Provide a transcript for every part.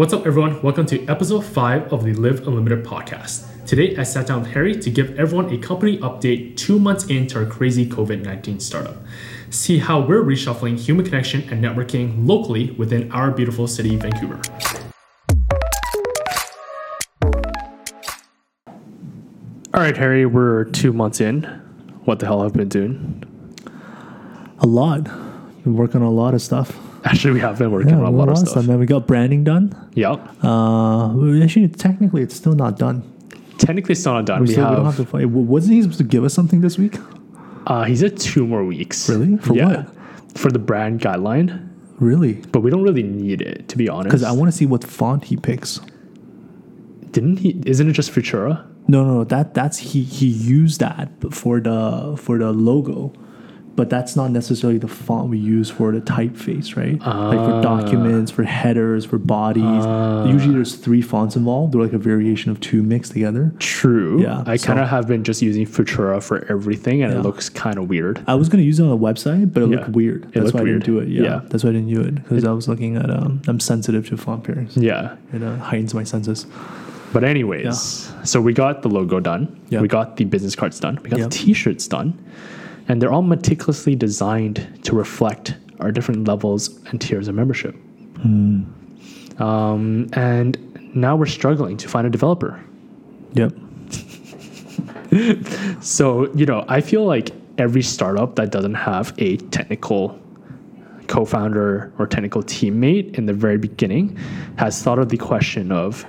What's up, everyone? Welcome to episode 5 of the Live Unlimited podcast. Today, I sat down with Harry to give everyone a company update two months into our crazy COVID 19 startup. See how we're reshuffling human connection and networking locally within our beautiful city, Vancouver. All right, Harry, we're two months in. What the hell have we been doing? A lot. Been working on a lot of stuff. Actually, we have been working on a lot of stuff. Man, we got branding done. Yeah. Uh, actually, technically, it's still not done. Technically, it's still not done. We, We, still, we don't have, have to fight. Wasn't he supposed to give us something this week? uh, he said two more weeks. Really? For yeah. what? For the brand guideline. Really? But we don't really need it, to be honest. Because I want to see what font he picks. Didn't he? Isn't it just Futura? No, no, no. That that's he he used that for the for the logo, but that's not necessarily the font we use for the typeface, right? like Ah. for documents, for headers, for bodies. Usually, there's three fonts involved. They're like a variation of two mixed together. True. Yeah, I kind of have been just using Futura for everything, and Yeah. it looks kind of weird. I was gonna use it on the website, but it Yeah. looked weird. It That's looked why I didn't do it. Yeah, Yeah. that's why I didn't do it because I was looking at um, I'm sensitive to font pairings. Yeah. It uh, heightens my senses. But anyways, so we got the logo done. Yeah. We got the business cards done. We got the T-shirts done, and they're all meticulously designed to reflect our different levels and tiers of membership. Hmm. Um, and now we're struggling to find a developer. Yep. So, you know, I feel like every startup that doesn't have a technical co founder or technical teammate in the very beginning has thought of the question of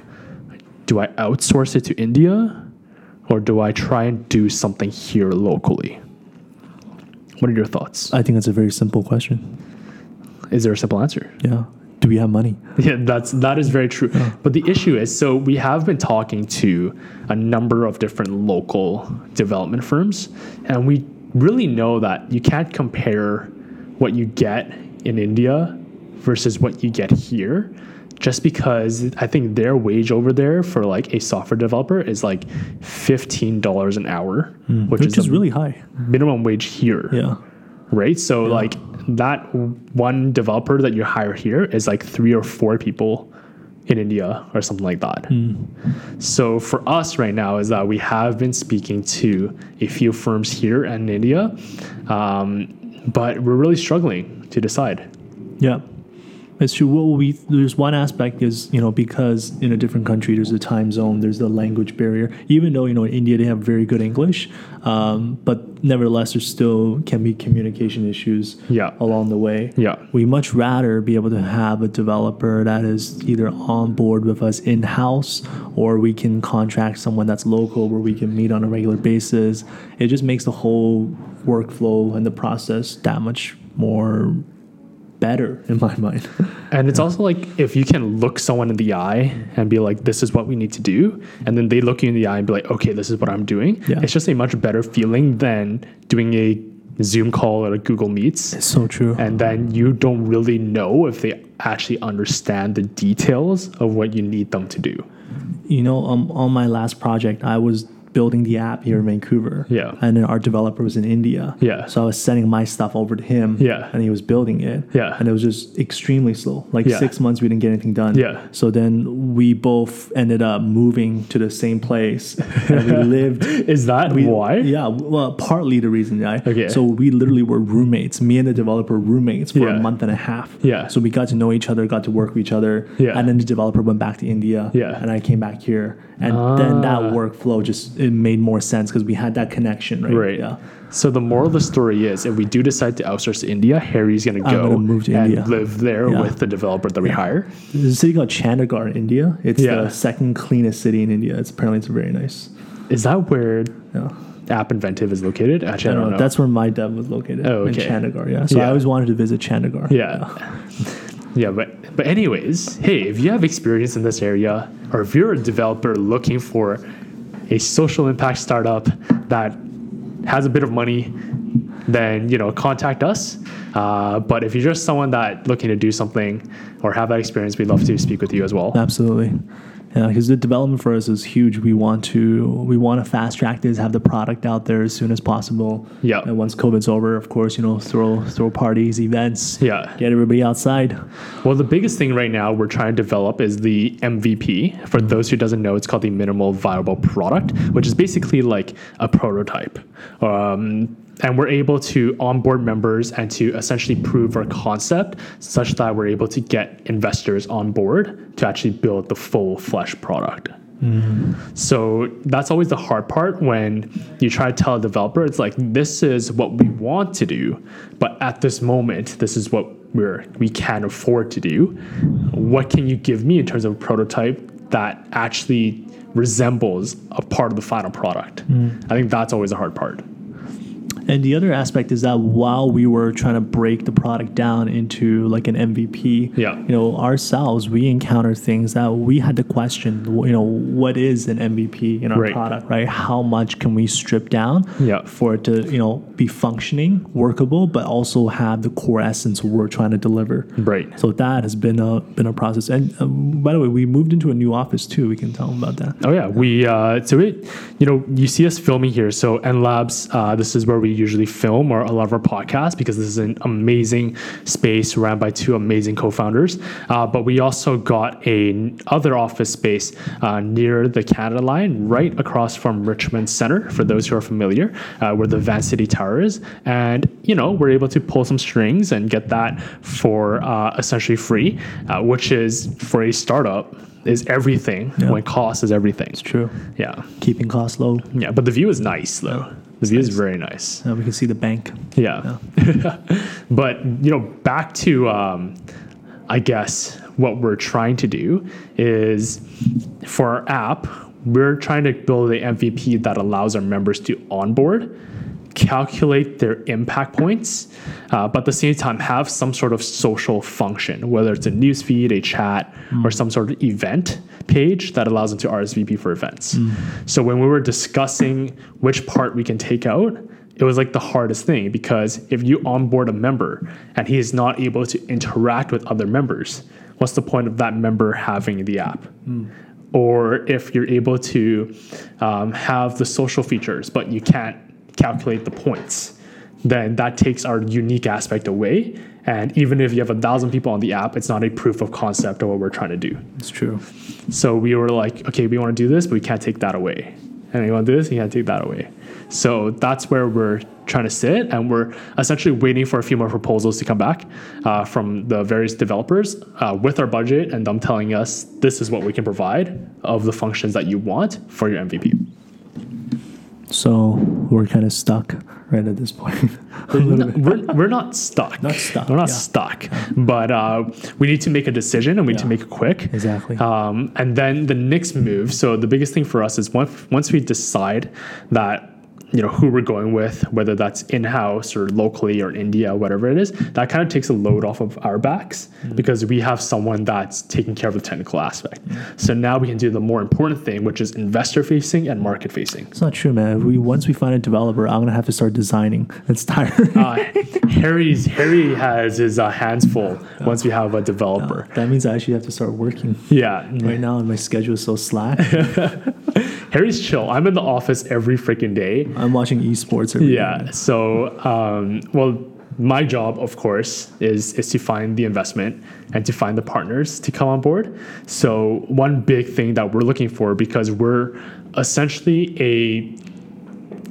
do I outsource it to India or do I try and do something here locally? What are your thoughts? I think that's a very simple question. Is there a simple answer? Yeah. Do we have money? Yeah, that's that is very true. But the issue is, so we have been talking to a number of different local development firms, and we really know that you can't compare what you get in India versus what you get here, just because I think their wage over there for like a software developer is like fifteen dollars an hour, which, Which is really high. minimum wage here Yeah. right? So like that one developer that you hire here is like three or four people in India or something like that. So for us right now is that we have been speaking to a few firms here in India, um, but we're really struggling to decide. Yeah. It's true. What we there's one aspect is you know because in a different country there's a time zone, there's the language barrier. Even though you know in India they have very good English, um, but nevertheless there still can be communication issues Yeah. along the way. Yeah. we much rather be able to have a developer that is either on board with us in house or we can contract someone that's local where we can meet on a regular basis. It just makes the whole workflow and the process that much more better in my mind. And it's also like if you can look someone in the eye and be like, this is what we need to do. And then they look you in the eye and be like, okay, this is what I'm doing. Yeah. It's just a much better feeling than doing a Zoom call or a Google Meets. It's so true. And then you don't really know if they actually understand the details of what you need them to do. you know, um, on my last project, I was building the app here in Vancouver. Yeah. And then our developer was in India. Yeah. So I was sending my stuff over to him. Yeah. And he was building it. Yeah. And it was just extremely slow. Like Yeah. six months, we didn't get anything done. Yeah. So then we both ended up moving to the same place. and we lived. Is that We, why? Yeah, well, partly the reason, yeah. Okay. So we literally were roommates. Me and the developer roommates for Yeah. a month and a half. Yeah. So we got to know each other, got to work with each other. Yeah. And then the developer went back to India. Yeah. And I came back here, and then that Ah. workflow just it made more sense because we had that connection, right? Right. Yeah. So the moral of the story is, if we do decide to outsource to India, Harry's gonna go gonna move to and India. live there Yeah. with the developer that we hire. There's a city called Chandigarh in India. It's Yeah. the second cleanest city in India. It's apparently it's very nice. Is that where Yeah. App Inventive is located? Actually, I, don't know. That's where my dev was located. Oh, In okay. Chandigarh. Yeah. So Yeah. I always wanted to visit Chandigarh. Yeah. Yeah, but but anyways, hey, if you have experience in this area, or if you're a developer looking for a social impact startup that has a bit of money, then you know contact us. Uh, but if you're just someone that looking to do something or have that experience, we'd love to speak with you as well. Absolutely. Yeah, because the development for us is huge. We want to we want to fast track this, have the product out there as soon as possible. Yeah. And once COVID's over, of course, you know, throw throw parties, events. Yeah. Get everybody outside. Well, the biggest thing right now we're trying to develop is the MVP. For those who doesn't know, it's called the minimal viable product, which is basically like a prototype. Um, and we're able to onboard members and to essentially prove our concept such that we're able to get investors on board to actually build the full flesh product. Mm-hmm. So that's always the hard part when you try to tell a developer, it's like, this is what we want to do, but at this moment, this is what we're we can afford to do. What can you give me in terms of a prototype that actually resembles a part of the final product? Mm. I think that's always the hard part. And the other aspect is that while we were trying to break the product down into like an MVP, Yeah. you know, ourselves we encountered things that we had to question. You know, what is an MVP in our Right. product, right? How much can we strip down Yeah. for it to you know be functioning, workable, but also have the core essence we're trying to deliver. Right. So that has been a been a process. And uh, by the way, we moved into a new office too. We can tell them about that. Oh yeah, we uh, so it you know you see us filming here. So N Labs, uh, this is where we usually film or a lot of our podcasts because this is an amazing space ran by two amazing co-founders. Uh, but we also got a other office space uh, near the Canada line, right across from Richmond Center. For those who are familiar, uh, where the Vancity Tower is, and you know we're able to pull some strings and get that for uh, essentially free, uh, which is for a startup is everything Yeah. when cost is everything. It's true. Yeah. Keeping costs low. Yeah. But the view is nice though. The view is very nice. Uh, we can see the bank. Yeah. but, you know, back to, um, I guess, what we're trying to do is for our app, we're trying to build the MVP that allows our members to onboard, calculate their impact points, uh, but at the same time have some sort of social function, whether it's a newsfeed, a chat, or some sort of event page that allows them to RSVP for events. So when we were discussing which part we can take out, it was like the hardest thing because if you onboard a member and he is not able to interact with other members, what's the point of that member having the app? Or if you're able to um, have the social features, but you can't calculate the points, then that takes our unique aspect away. And even if you have a thousand people on the app, it's not a proof of concept of what we're trying to do. It's true. So we were like, okay, we want to do this, but we can't take that away. And you want to do this, you can't take that away. So that's where we're trying to sit, and we're essentially waiting for a few more proposals to come back uh, from the various developers uh, with our budget and them telling us this is what we can provide of the functions that you want for your MVP. So we're kind of stuck right at this point. Bit. we're, we're not stuck. Not stuck, We're not yeah. stuck. But uh, we need to make a decision and we need to make it quick. Exactly. Um, and then the next move. So the biggest thing for us is once once we decide that you know who we're going with, whether that's in house or locally or in India, whatever it is, that kind of takes a load off of our backs because we have someone that's taking care of the technical aspect. So now we can do the more important thing, which is investor facing and market facing. It's not true, man. We once we find a developer, I'm gonna have to start designing. It's tiring. Uh, Harry's Harry has his uh, hands full once we have a developer. that means I actually have to start working. Yeah, Right now, and my schedule is so slack. Harry's chill. I'm in the office every freaking day. I'm watching esports every Yeah. day. So, um, well, my job, of course, is is to find the investment and to find the partners to come on board. So, one big thing that we're looking for because we're essentially a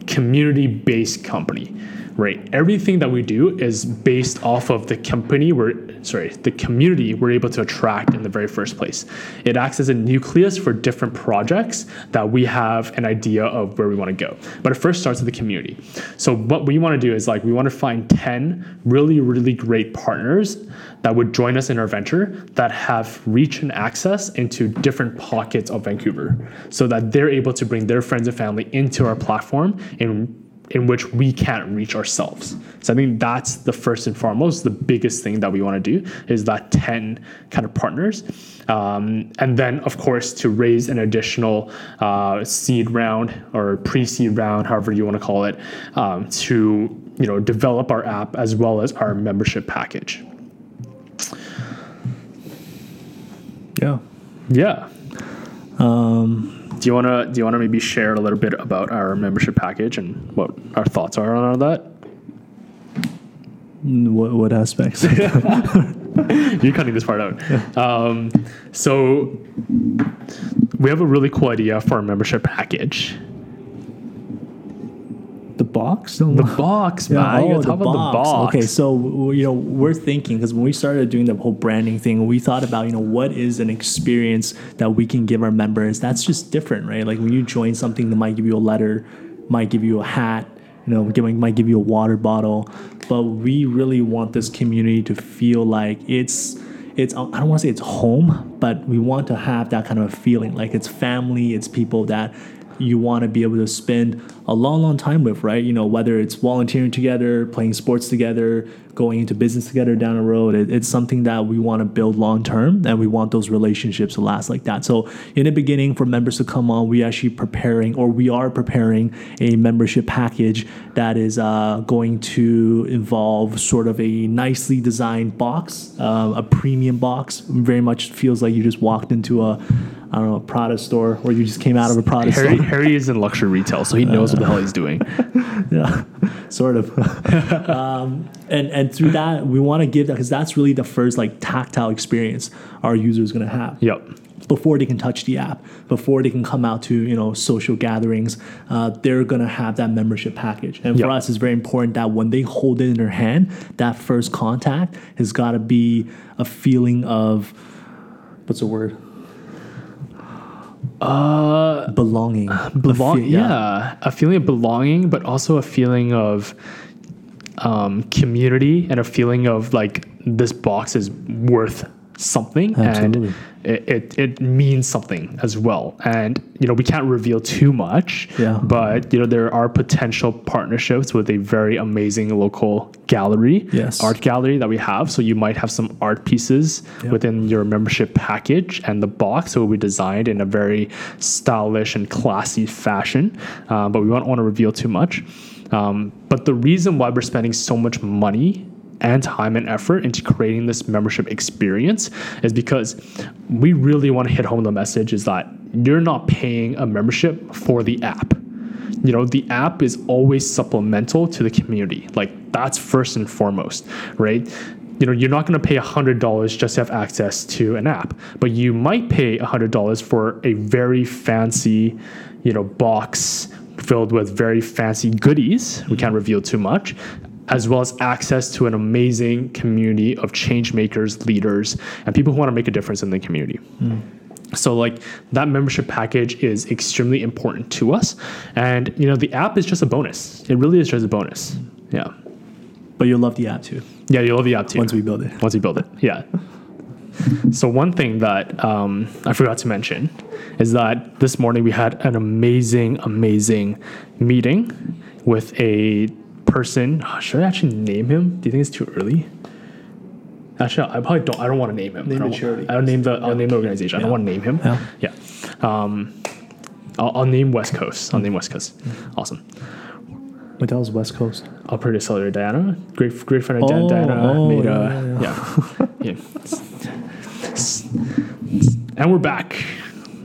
community-based company, right? Everything that we do is based off of the company we're sorry, the community we're able to attract in the very first place. It acts as a nucleus for different projects that we have an idea of where we want to go. But it first starts with the community. So what we want to do is like we want to find 10 really really great partners that would join us in our venture that have reach and access into different pockets of Vancouver so that they're able to bring their friends and family into our platform in in which we can't reach ourselves. So I think that's the first and foremost, the biggest thing that we want to do is that 10 kind of partners. Um, and then, of course, to raise an additional uh, seed round or pre seed round, however you want to call it, um, to you know develop our app as well as our membership package. Yeah. Yeah. Um, do you wanna do you wanna maybe share a little bit about our membership package and what our thoughts are on all that? What, what aspects? You're cutting this part out. Um, so we have a really cool idea for our membership package. The box? No, oh, The box, man. you gotta talk the box. oh, Okay, so you know we're thinking because when we started doing the whole branding thing, we thought about you know what is an experience that we can give our members that's just different, right? Like when you join something that might give you a letter, might give you a hat, you know, giving might give you a water bottle, but we really want this community to feel like it's it's I don't want to say it's home, but we want to have that kind of a feeling like it's family, it's people that you want to be able to spend a long, long time with, right? You know, whether it's volunteering together, playing sports together, going into business together down the road, it, it's something that we want to build long term and we want those relationships to last like that. So, in the beginning, for members to come on, we actually preparing or we are preparing a membership package that is uh, going to involve sort of a nicely designed box, uh, a premium box. Very much feels like you just walked into a I don't know, a Prada store where you just came out of a Prada Harry, store. Harry is in luxury retail, so he knows what the hell he's doing. yeah, sort of. um, and and through that, we want to give that because that's really the first like tactile experience our user is going to have Yep. before they can touch the app, before they can come out to you know social gatherings, uh, they're gonna have that membership package. And for us, it's very important that when they hold it in their hand, that first contact has got to be a feeling of what's the word? Uh, belonging. A Belong, fe- yeah. a feeling of belonging, but also a feeling of um, community and a feeling of like this box is worth something Absolutely. and it, it, it means something as well. And you know we can't reveal too much, Yeah. but you know there are potential partnerships with a very amazing local gallery, Yes. art gallery that we have. So you might have some art pieces Yep. within your membership package, and the box will be designed in a very stylish and classy fashion. Uh, but we don't want to reveal too much. Um, but the reason why we're spending so much money and time and effort into creating this membership experience is because we really want to hit home the message is that you're not paying a membership for the app. You know the app is always supplemental to the community. Like that's first and foremost right? You know you're not going to pay $100 just to have access to an app but you might pay $100 for a very fancy you know box filled with very fancy goodies. We can't reveal too much as well as access to an amazing community of change makers leaders and people who want to make a difference in the community so like that membership package is extremely important to us. And you know, the app is just a bonus. It really is just a bonus. Yeah. But you'll love the app too Yeah, you'll love the app too. once we build it. Once we build it. Yeah. So one thing that um, I forgot to mention is that this morning we had an amazing, amazing meeting with a person. oh, should I actually name him? Do you think it's too early? Actually, I probably don't. I don't want to name him. Name I the don't, charity. I'll name the. I'll name the organization. I don't want to name him. Yeah. Yeah. Um, I'll, I'll name West Coast. I'll name West Coast. Awesome. Wait, that was West Coast. I'll put accelerator Diana. Great, great friend of Oh, Diana oh, made yeah, a yeah. yeah. and we're back.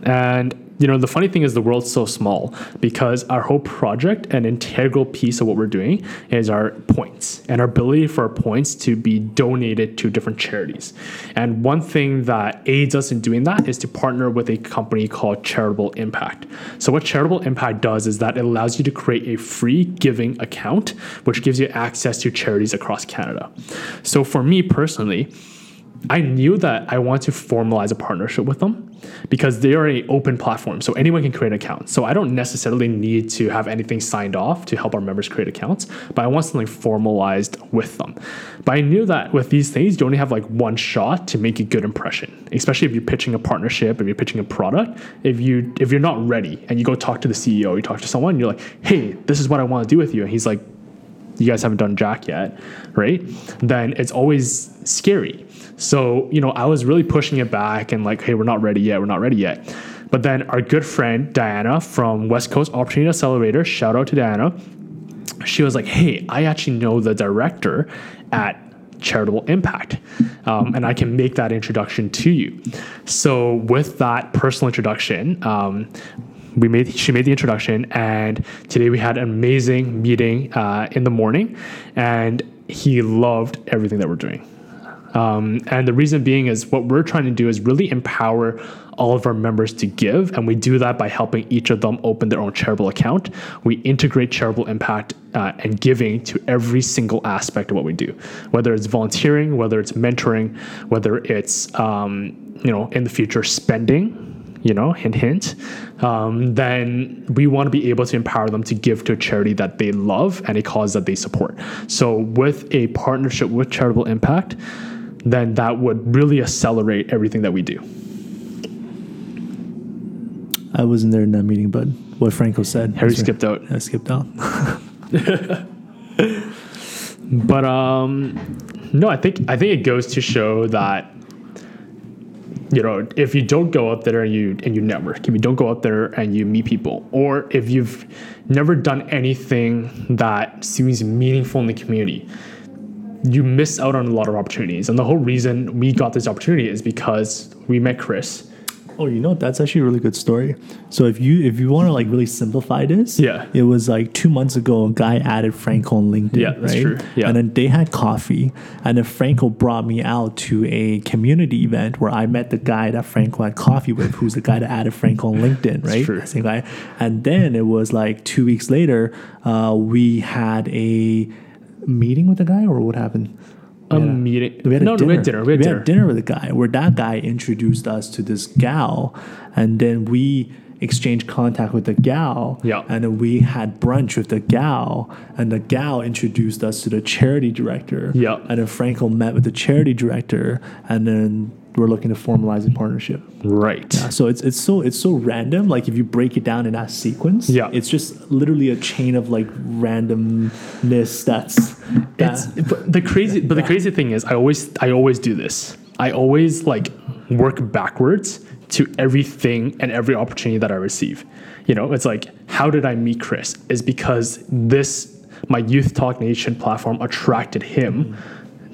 And you know the funny thing is the world's so small because our whole project, an integral piece of what we're doing, is our points and our ability for our points to be donated to different charities. And one thing that aids us in doing that is to partner with a company called Charitable Impact. So what Charitable Impact does is that it allows you to create a free giving account, which gives you access to charities across Canada. So for me personally, I knew that I want to formalize a partnership with them because they are an open platform. So anyone can create an account. So I don't necessarily need to have anything signed off to help our members create accounts, but I want something formalized with them. But I knew that with these things, you only have like one shot to make a good impression, especially if you're pitching a partnership, if you're pitching a product. If you if you're not ready and you go talk to the CEO, you talk to someone, you're like, hey, this is what I want to do with you. And he's like, you guys haven't done jack yet, right? Then it's always scary. So, you know, I was really pushing it back and like, hey, we're not ready yet, we're not ready yet. But then our good friend Diana from West Coast Opportunity Accelerator, shout out to Diana, she was like, "Hey, I actually know the director at Charitable Impact, um, and I can make that introduction to you." So with that personal introduction. Um, we made she made the introduction and today we had an amazing meeting uh, in the morning and he loved everything that we're doing um, and the reason being is what we're trying to do is really empower all of our members to give. And we do that by helping each of them open their own charitable account. We integrate charitable impact uh, and giving to every single aspect of what we do, whether it's volunteering, whether it's mentoring, whether it's, um, you know, in the future spending you know, hint, hint, um, then we want to be able to empower them to give to a charity that they love and a cause that they support. So, with a partnership with Charitable Impact, then that would really accelerate everything that we do. I wasn't there in that meeting, but what Franco said. Harry skipped out. I skipped out. but um, no, I think I think it goes to show that you know if you don't go out there and you and you network, if you don't go out there and you meet people, or if you've never done anything that seems meaningful in the community, you miss out on a lot of opportunities. And the whole reason we got this opportunity is because we met Chris. Oh, you know that's actually a really good story. So if you if you want to like really simplify this, Yeah. it was like two months ago a guy added Franco on LinkedIn. Yeah, that's right? true. Yeah. and then they had coffee, and then Franco brought me out to a community event where I met the guy that Franco had coffee with, who's the guy that added Franco on LinkedIn, right? true. Same guy. And then it was like two weeks later, uh, we had a meeting with the guy, or what happened? A Yeah. meeting. We had a no, no, we had dinner. We had dinner. with a guy where that guy introduced us to this gal, and then we exchanged contact with the gal. Yeah. And then we had brunch with the gal, and the gal introduced us to the charity director. Yeah. And then Franco met with the charity director, and then we're looking to formalize a partnership. Right. So it's it's so it's so random. Like if you break it down in that sequence, Yeah. it's just literally a chain of like randomness. That's It's that, but the crazy but the crazy thing is I always I always do this. I always like work backwards to everything and every opportunity that I receive. You know, it's like how did I meet Chris? Is because this my Youth Talk Nation platform attracted him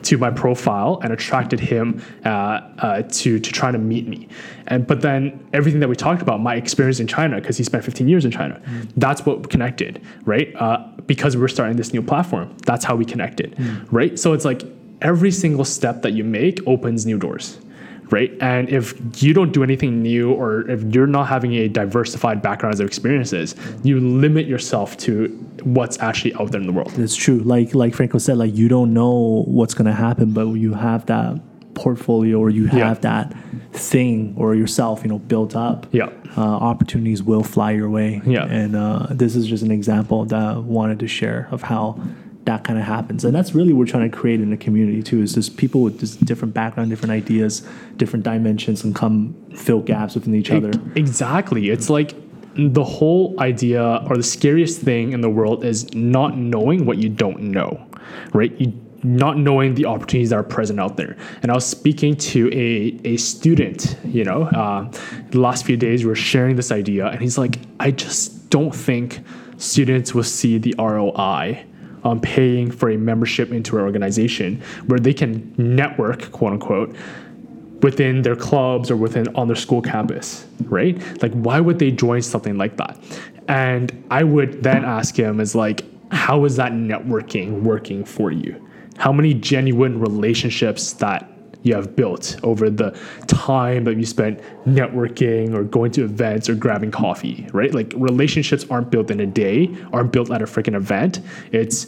to my profile and attracted him uh, uh, to to try to meet me. And but then everything that we talked about, my experience in China, because he spent 15 years in China, that's what connected, right? Uh, because we're starting this new platform, that's how we connected, right? So it's like every single step that you make opens new doors. Right. And if you don't do anything new or if you're not having a diversified background of experiences, you limit yourself to what's actually out there in the world. It's true. Like like Franco said, like you don't know what's gonna happen, but you have that portfolio or you have Yeah. that thing or yourself, you know, built up. Yeah. Uh, opportunities will fly your way. Yeah. And uh, this is just an example that I wanted to share of how that kind of happens. And that's really what we're trying to create in the community too, is just people with just different background, different ideas, different dimensions and come fill gaps within each other. Exactly. It's like the whole idea or the scariest thing in the world is not knowing what you don't know, right? You not knowing the opportunities that are present out there. And I was speaking to a, a student, you know, uh, the last few days we were sharing this idea, and he's like, I just don't think students will see the ROI on paying for a membership into our organization where they can network, quote unquote, within their clubs or within on their school campus, right? Like, why would they join something like that? And I would then ask him, is like, how is that networking working for you? How many genuine relationships that you have built over the time that you spent networking or going to events or grabbing coffee, right? Like relationships aren't built in a day, aren't built at a freaking event. It's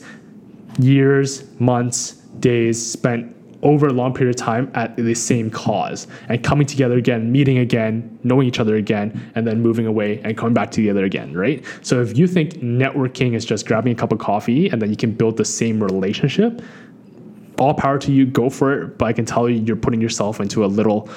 years, months, days spent over a long period of time at the same cause and coming together again, meeting again, knowing each other again, and then moving away and coming back together again, right? So if you think networking is just grabbing a cup of coffee and then you can build the same relationship, all power to you, go for it. But I can tell you, you're putting yourself into a little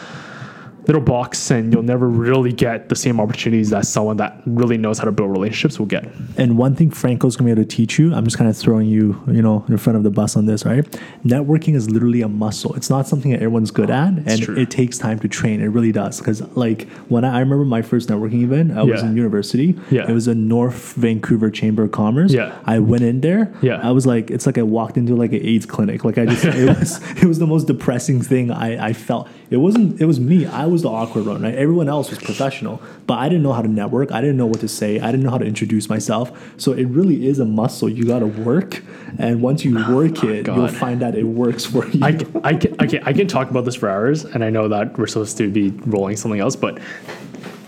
little box and you'll never really get the same opportunities that someone that really knows how to build relationships will get. And one thing Franco's gonna be able to teach you, I'm just kind of throwing you, you know, in front of the bus on this, right? Networking is literally a muscle. It's not something that everyone's good at, and true. it takes time to train. It really does. Because like when I, I remember my first networking event, I was in university. Yeah. It was a North Vancouver Chamber of Commerce. Yeah. I went in there. Yeah. I was like, it's like I walked into like an AIDS clinic. Like I just, it was, it was the most depressing thing I, I felt. It wasn't, it was me. I was the awkward one, right? Everyone else was professional, but I didn't know how to network. I didn't know what to say. I didn't know how to introduce myself. So it really is a muscle. You got to work. And once you oh work it, you'll find that it works for you. I, I, can, I, can, I can talk about this for hours, and I know that we're supposed to be rolling something else, but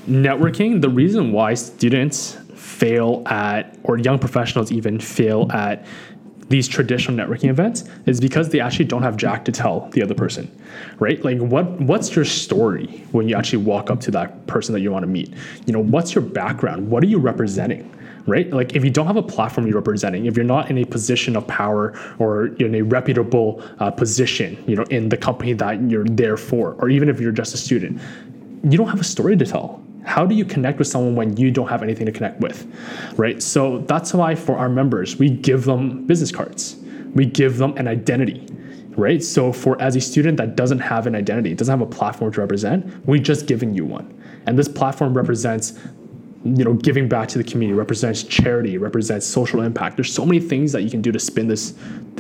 networking, the reason why students fail at, or young professionals even fail at these traditional networking events is because they actually don't have jack to tell the other person right? Like what what's your story when you actually walk up to that person that you want to meet? You know what's your background? What are you representing right? Like if you don't have a platform you're representing if you're not in a position of power or in a reputable uh, position you know in the company that you're there for or even if you're just a student you don't have a story to tell how do you connect with someone when you don't have anything to connect with right? So that's why for our members we give them business cards. We give them an identity right? So for as a student that doesn't have an identity doesn't have a platform to represent we're just giving you one. And this platform represents you know giving back to the community represents charity represents social impact there's so many things that you can do to spin this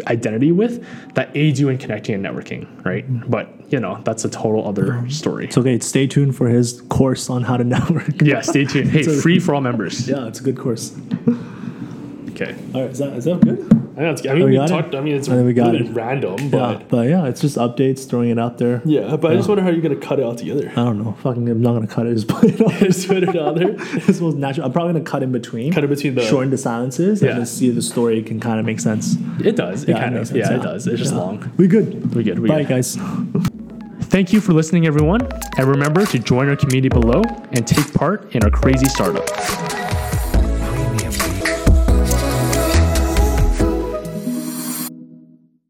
identity with that aids you in connecting and networking right mm-hmm. but you know that's a total other um, story it's okay. Stay tuned for his course on how to network. yeah stay tuned hey free for all members Yeah, it's a good course. okay All right, is that, is that good? I, it's, I oh, mean we we, got it? talked I mean it's I think we got really it. random Yeah, but but yeah, it's just updates, throwing it out there. Yeah, but I just wonder how you're gonna cut it all together. I don't know. Fucking, I'm not gonna cut it. Just put it on. Just put it on there. This was natural. I'm probably gonna cut in between. Cut in between the- shorten the silences Yeah. and then see if the story can kind of make sense. it does it Yeah, kind makes of sense, yeah, it does it's just Yeah. long We good. we good we Bye, good guys. thank you for listening everyone and remember to join our community below and take part in our crazy startup